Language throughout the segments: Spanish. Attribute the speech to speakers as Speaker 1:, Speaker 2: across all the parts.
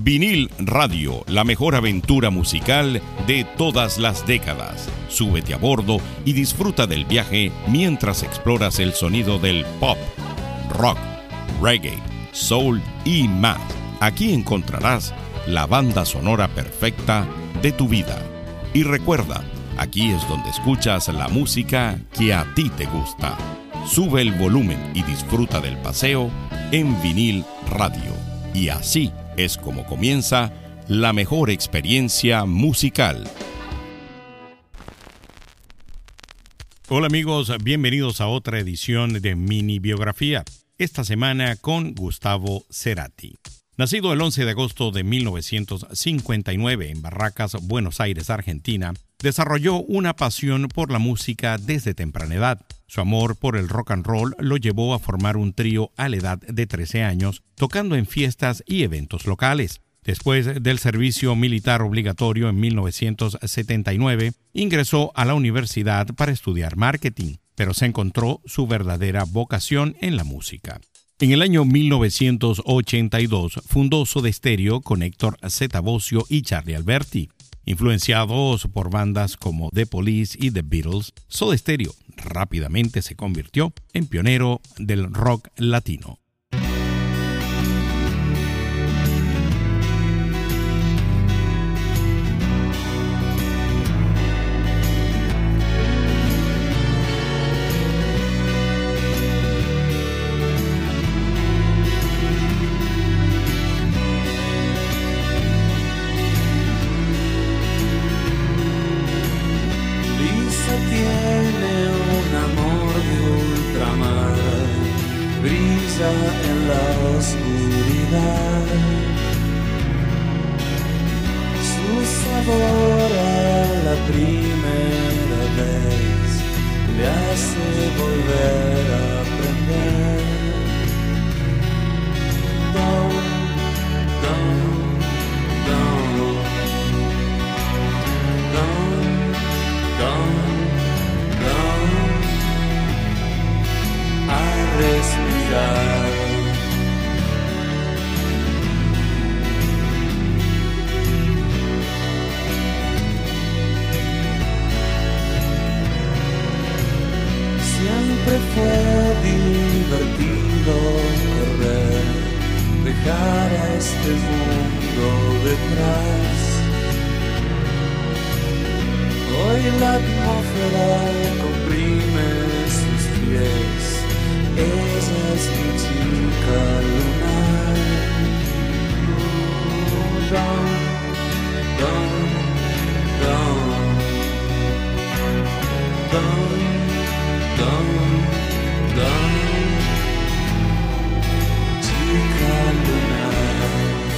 Speaker 1: Vinil Radio, la mejor aventura musical de todas las décadas. Súbete a bordo y disfruta del viaje mientras exploras el sonido del pop, rock, reggae, soul y más. Aquí encontrarás la banda sonora perfecta de tu vida. Y recuerda, aquí es donde escuchas la música que a ti te gusta. Sube el volumen y disfruta del paseo en vinil radio. Y así es como comienza la mejor experiencia musical. Hola amigos, bienvenidos a otra edición de Mini Biografía, esta semana con Gustavo Cerati. Nacido el 11 de agosto de 1959 en Barracas, Buenos Aires, Argentina, desarrolló una pasión por la música desde temprana edad. Su amor por el rock and roll lo llevó a formar un trío a la edad de 13 años, tocando en fiestas y eventos locales. Después del servicio militar obligatorio en 1979, ingresó a la universidad para estudiar marketing, pero se encontró su verdadera vocación en la música. En el año 1982 fundó Soda Stereo con Héctor Zetabocio y Charlie Alberti. Influenciados por bandas como The Police y The Beatles, Soda Stereo rápidamente se convirtió en pionero del rock latino. tonight.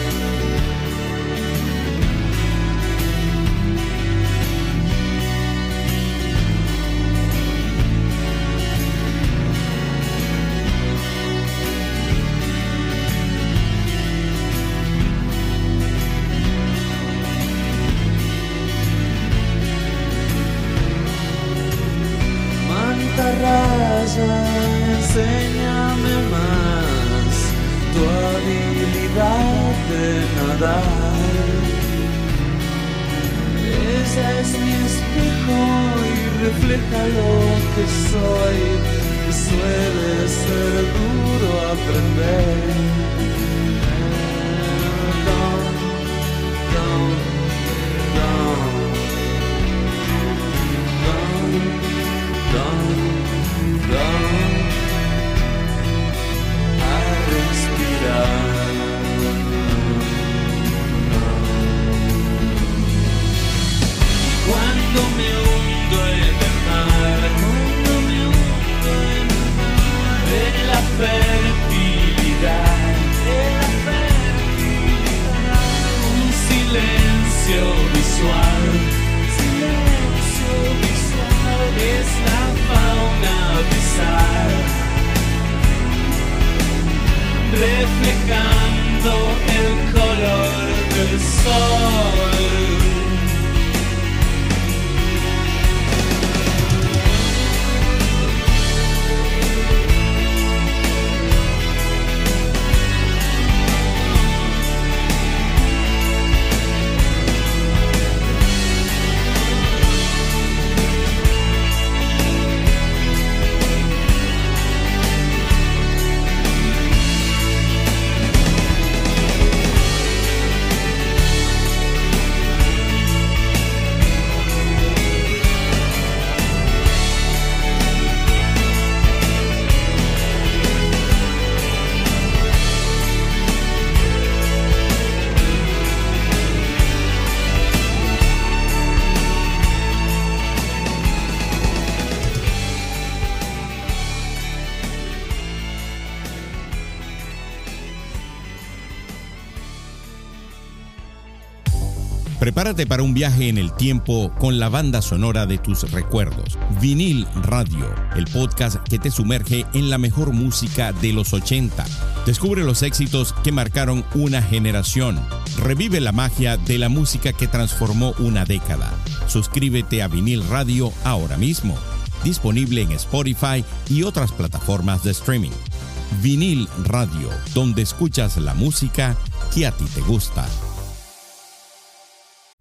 Speaker 1: reflejando el color del sol.
Speaker 2: Prepárate para un viaje en el tiempo con la banda sonora de tus recuerdos. Vinil Radio, el podcast que te sumerge en la mejor música de los 80. Descubre los éxitos que marcaron una generación. Revive la magia de la música que transformó una década. Suscríbete a Vinil Radio ahora mismo. Disponible en Spotify y otras plataformas de streaming. Vinil Radio, donde escuchas la música que a ti te gusta.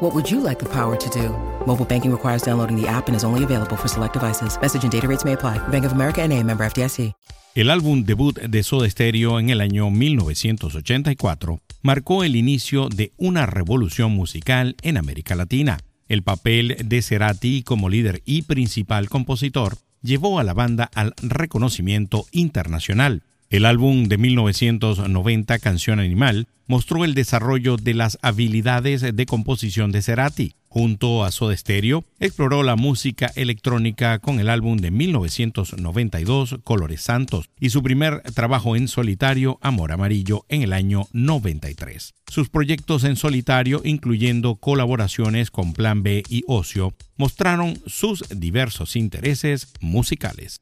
Speaker 3: What would you like the power to do? Mobile banking requires downloading the app and is only available for select devices. Message and data rates may apply. Bank of America NA, member FDIC.
Speaker 2: El álbum debut de Soda Stereo en el año 1984 marcó el inicio de una revolución musical en América Latina. El papel de Cerati como líder y principal compositor llevó a la banda al reconocimiento internacional. El álbum de 1990, Canción Animal, mostró el desarrollo de las habilidades de composición de Cerati. Junto a Soda Stereo, exploró la música electrónica con el álbum de 1992, Colores Santos, y su primer trabajo en solitario, Amor Amarillo, en el año 93. Sus proyectos en solitario, incluyendo colaboraciones con Plan B y Ocio, mostraron sus diversos intereses musicales.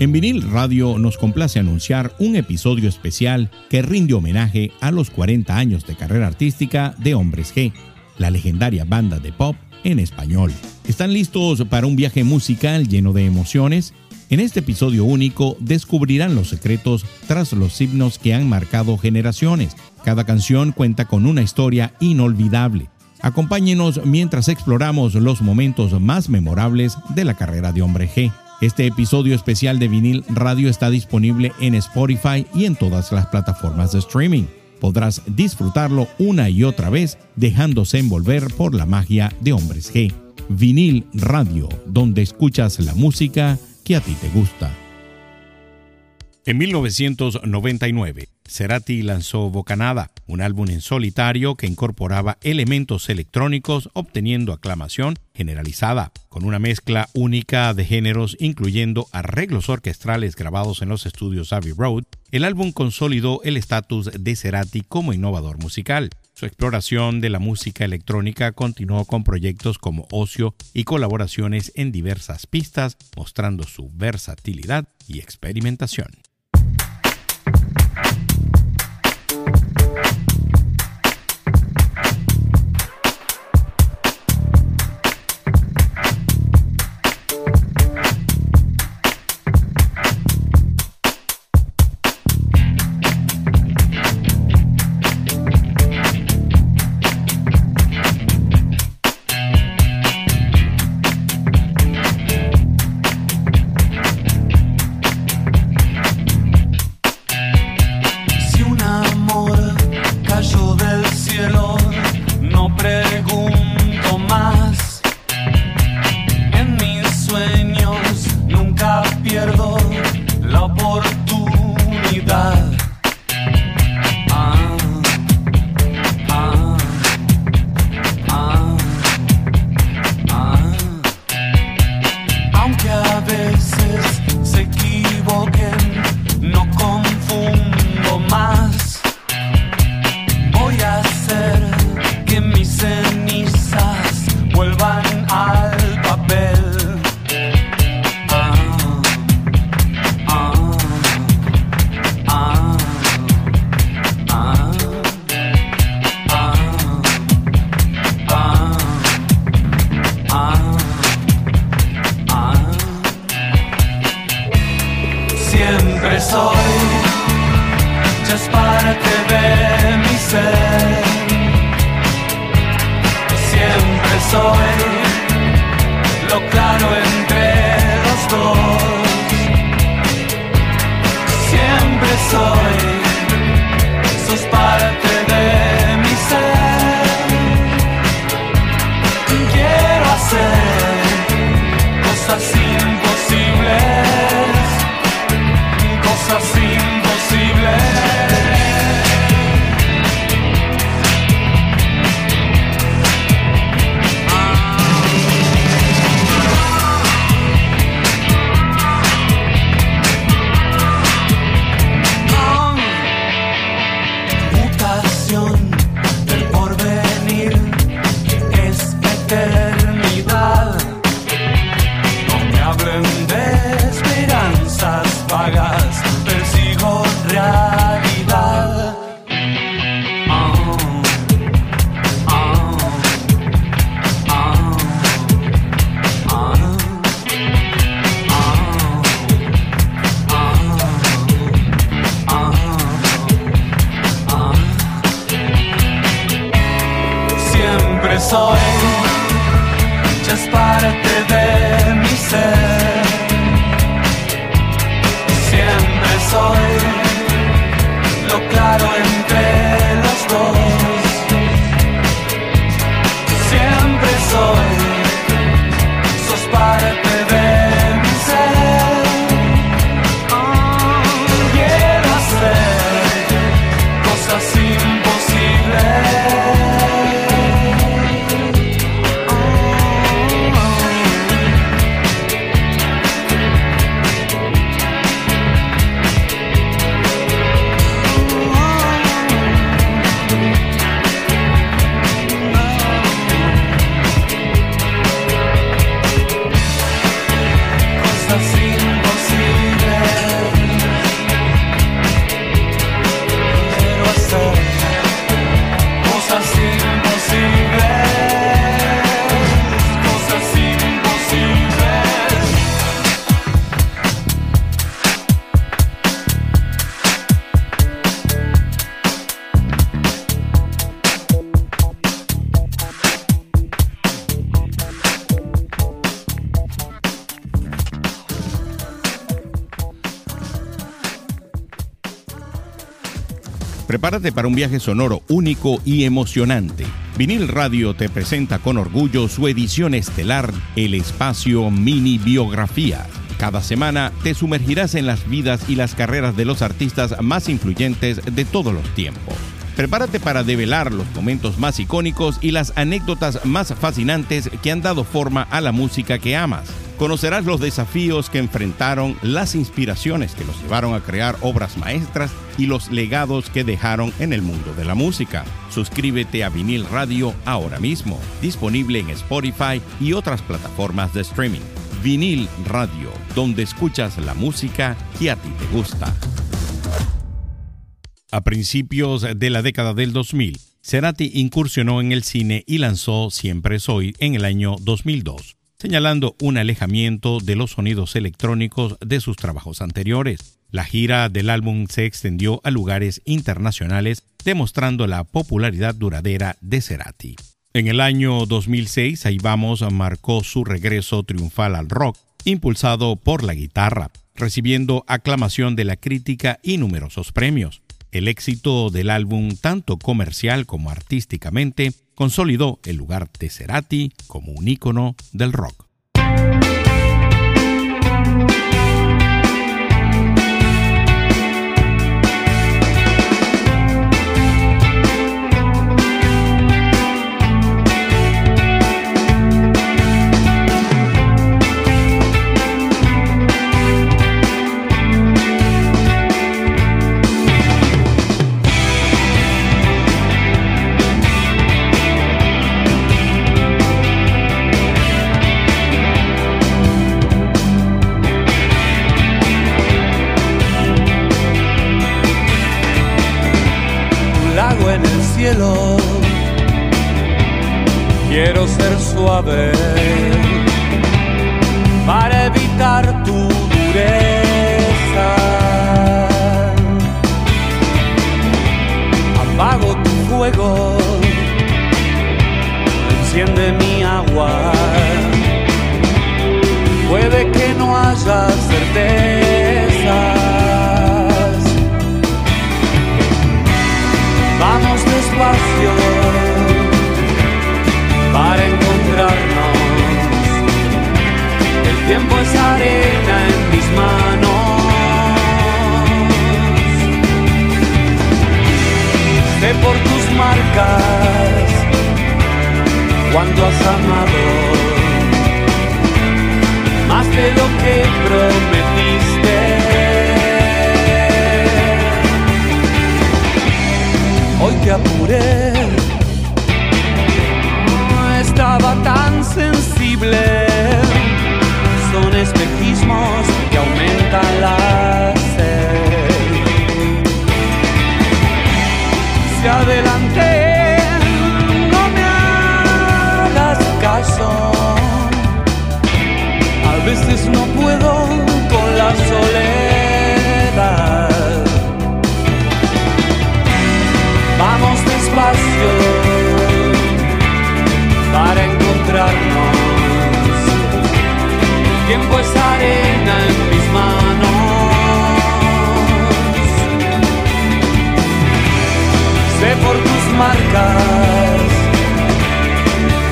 Speaker 1: En
Speaker 2: vinil radio nos complace anunciar un episodio especial que rinde homenaje a los 40 años de carrera artística de Hombres G, la legendaria banda de pop en español. ¿Están listos para un viaje musical lleno de emociones? En este episodio único descubrirán los secretos tras los himnos que han marcado generaciones. Cada canción cuenta con una historia inolvidable. Acompáñenos mientras exploramos los momentos más memorables de la carrera de Hombre G. Este episodio especial de vinil radio está disponible en Spotify y en todas las plataformas de streaming. Podrás disfrutarlo una y otra vez dejándose envolver por la magia de Hombres G. Vinil Radio, donde escuchas la música que a ti te gusta. En 1999, Cerati lanzó Bocanada, un álbum en solitario que incorporaba elementos electrónicos obteniendo aclamación generalizada, con una mezcla única de géneros incluyendo arreglos orquestrales grabados en los estudios Abbey Road. El álbum consolidó el estatus de Cerati como innovador musical. Su exploración de la música electrónica continuó con proyectos como Ocio y colaboraciones en diversas pistas, mostrando su versatilidad y experimentación. soy, ya es parte de mi ser. Siempre soy. Prepárate para un viaje sonoro único y emocionante. Vinil Radio te presenta con orgullo su edición estelar, el espacio Mini Biografía. Cada semana te sumergirás en las vidas y las carreras de los artistas más influyentes de todos los tiempos. Prepárate para develar los momentos más icónicos y las anécdotas más fascinantes que han dado forma a la música que amas. Conocerás los desafíos que enfrentaron, las inspiraciones que los llevaron a crear obras maestras y los legados que dejaron en el mundo de la música. Suscríbete a Vinil Radio ahora mismo, disponible en Spotify y otras plataformas de streaming. Vinil Radio, donde escuchas la música que a ti te gusta. A principios de la década del 2000, Cerati incursionó en el cine y lanzó Siempre Soy en el año 2002 señalando un alejamiento de los sonidos electrónicos de sus trabajos anteriores. La gira del álbum se extendió a lugares internacionales, demostrando la popularidad duradera de Cerati. En el año 2006, Ahí Vamos marcó su regreso triunfal al rock, impulsado por la guitarra, recibiendo aclamación de la crítica y numerosos premios. El éxito del álbum, tanto comercial como artísticamente, consolidó el lugar de como un ícono del rock.
Speaker 1: cuando has amado. Más de lo que prometiste. Hoy te apuré, no estaba tan sensible, son espejismos que aumentan la Pues arena en mis manos, sé por tus marcas,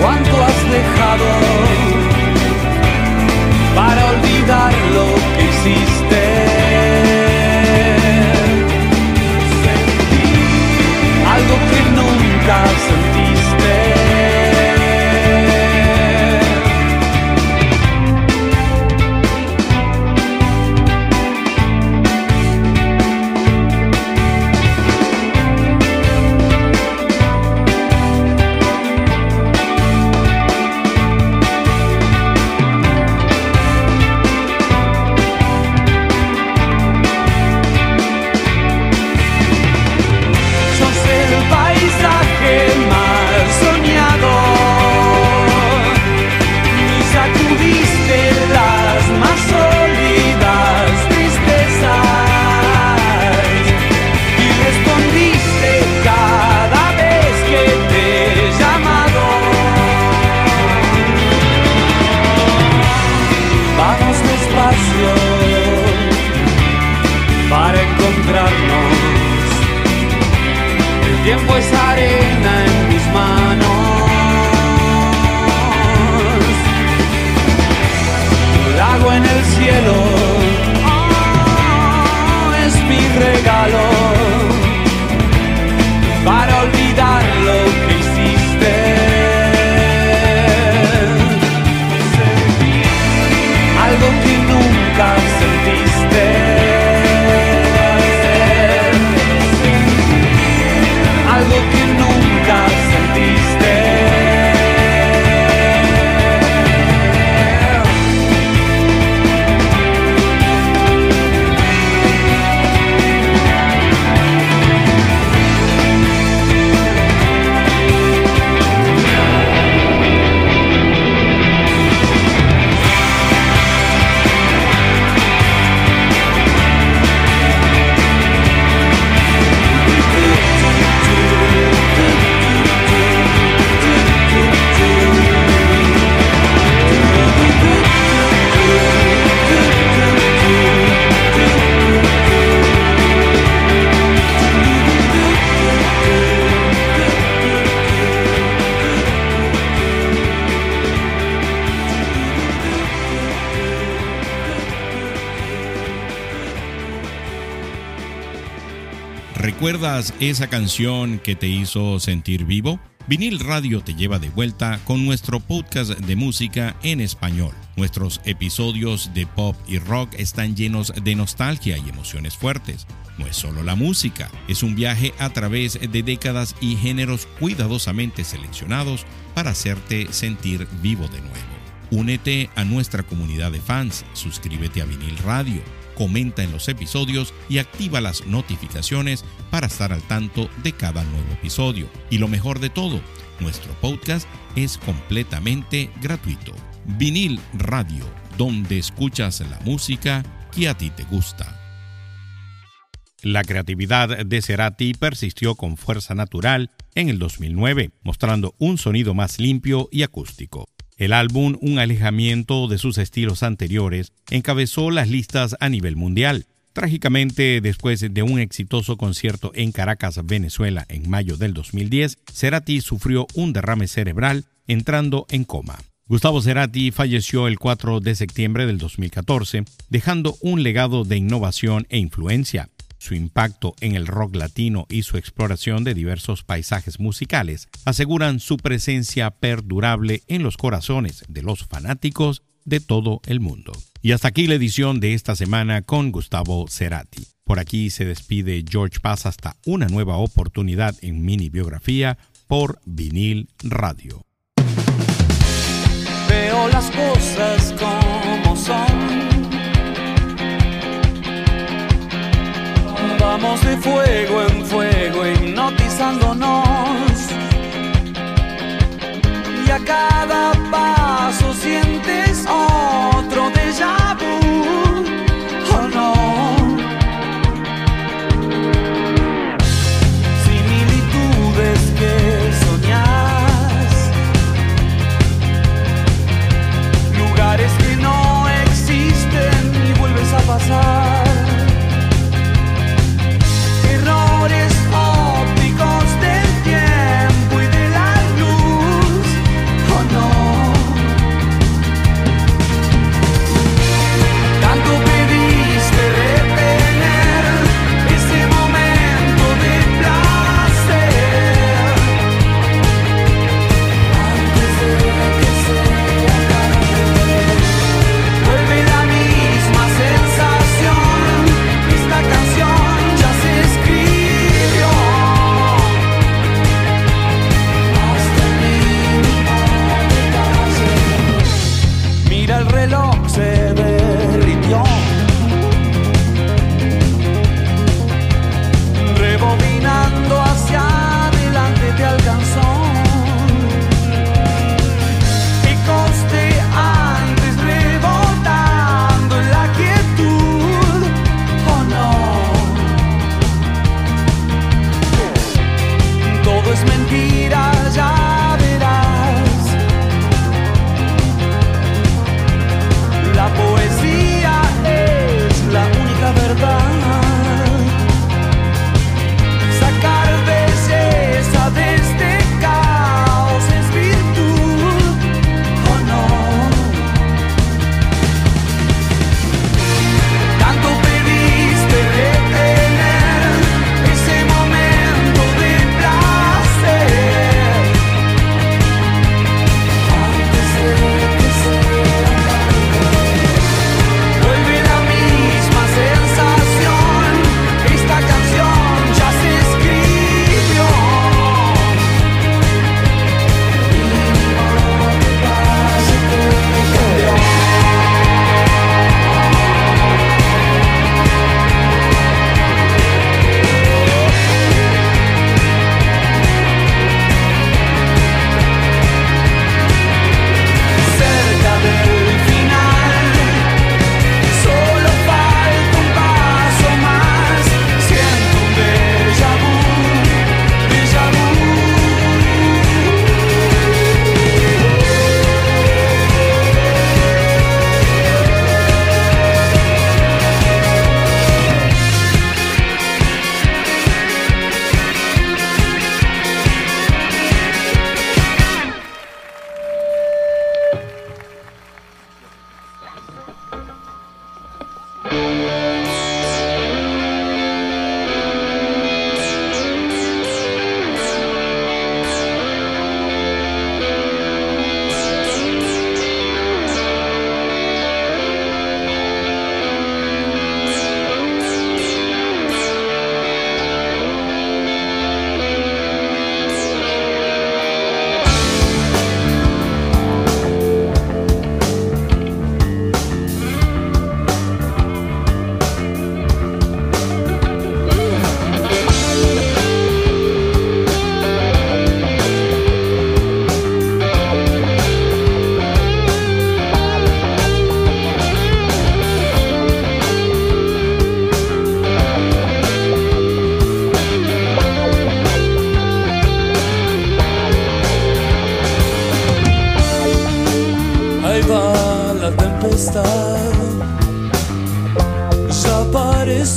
Speaker 1: cuánto has dejado. Tiempo es
Speaker 2: ¿Recuerdas esa canción que te hizo sentir vivo? Vinil Radio te lleva de vuelta con nuestro podcast de música en español. Nuestros episodios de pop y rock están llenos de nostalgia y emociones fuertes. No es solo la música, es un viaje a través de décadas y géneros cuidadosamente seleccionados para hacerte sentir vivo de nuevo. Únete a nuestra comunidad de fans, suscríbete a Vinil Radio comenta en los episodios y activa las notificaciones para estar al tanto de cada nuevo episodio. Y lo mejor de todo, nuestro podcast es completamente gratuito. Vinil Radio, donde escuchas la música que a ti te gusta. La creatividad de Cerati persistió con fuerza natural en el 2009, mostrando un sonido más limpio y acústico. El álbum, un alejamiento de sus estilos anteriores, encabezó las listas a nivel mundial. Trágicamente, después de un exitoso concierto en Caracas, Venezuela, en mayo del 2010, Cerati sufrió un derrame cerebral, entrando en coma. Gustavo Cerati falleció el 4 de septiembre del 2014, dejando un legado de innovación e influencia. Su impacto en el rock latino y su exploración de diversos paisajes musicales aseguran su presencia perdurable en los corazones de los fanáticos de todo el mundo. Y hasta aquí la edición de esta semana con Gustavo Cerati. Por aquí se despide George Paz hasta una nueva oportunidad en mini biografía por vinil radio.
Speaker 1: Veo las cosas como De fuego en fuego hipnotizándonos. Y a cada paso sientes otro déjà vu.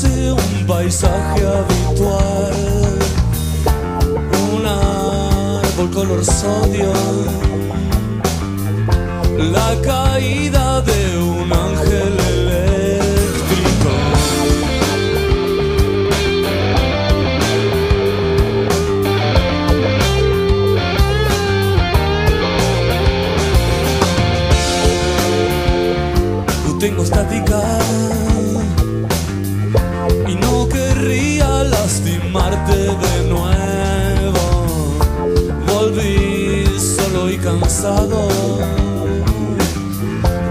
Speaker 1: Un paisaje habitual. Un árbol color sodio. La caída de un ángel eléctrico. Tengo estática cansado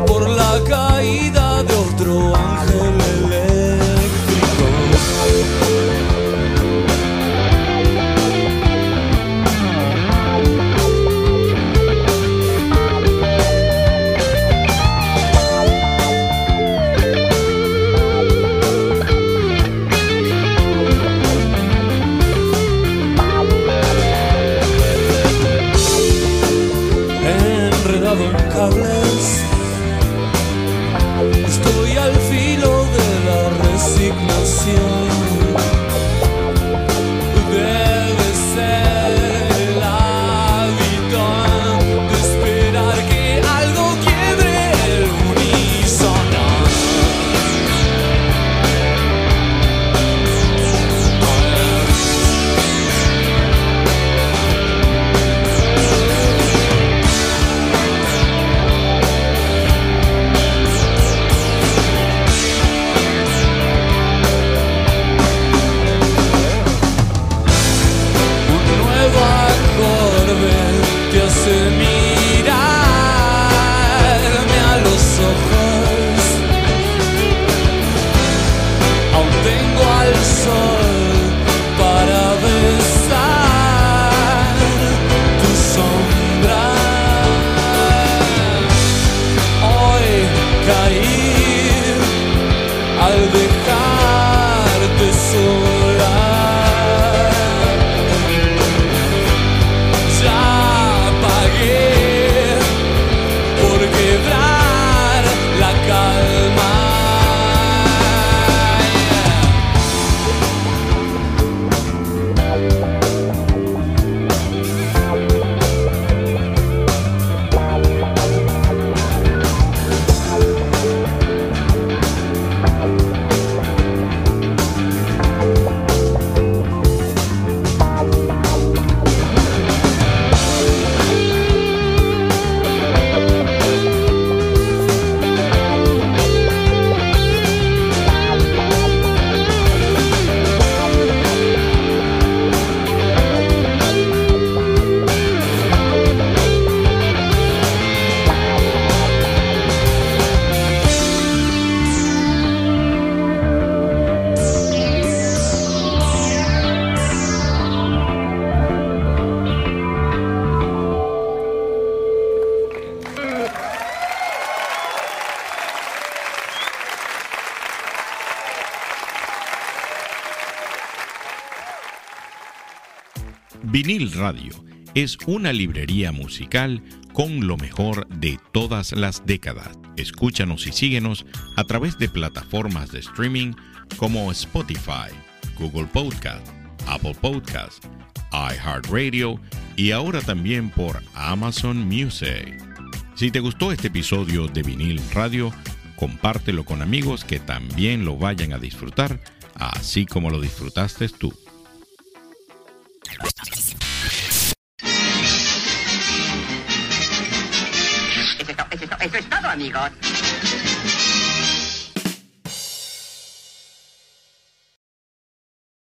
Speaker 1: por la caída
Speaker 2: Vinil Radio es una librería musical con lo mejor de todas las décadas. Escúchanos y síguenos a través de plataformas de streaming como Spotify, Google Podcast, Apple Podcast, iHeartRadio y ahora también por Amazon Music. Si te gustó este episodio de Vinil Radio, compártelo con amigos que también lo vayan a disfrutar, así como lo disfrutaste tú.
Speaker 4: Eso es, to- eso es to- eso es todo, amigos.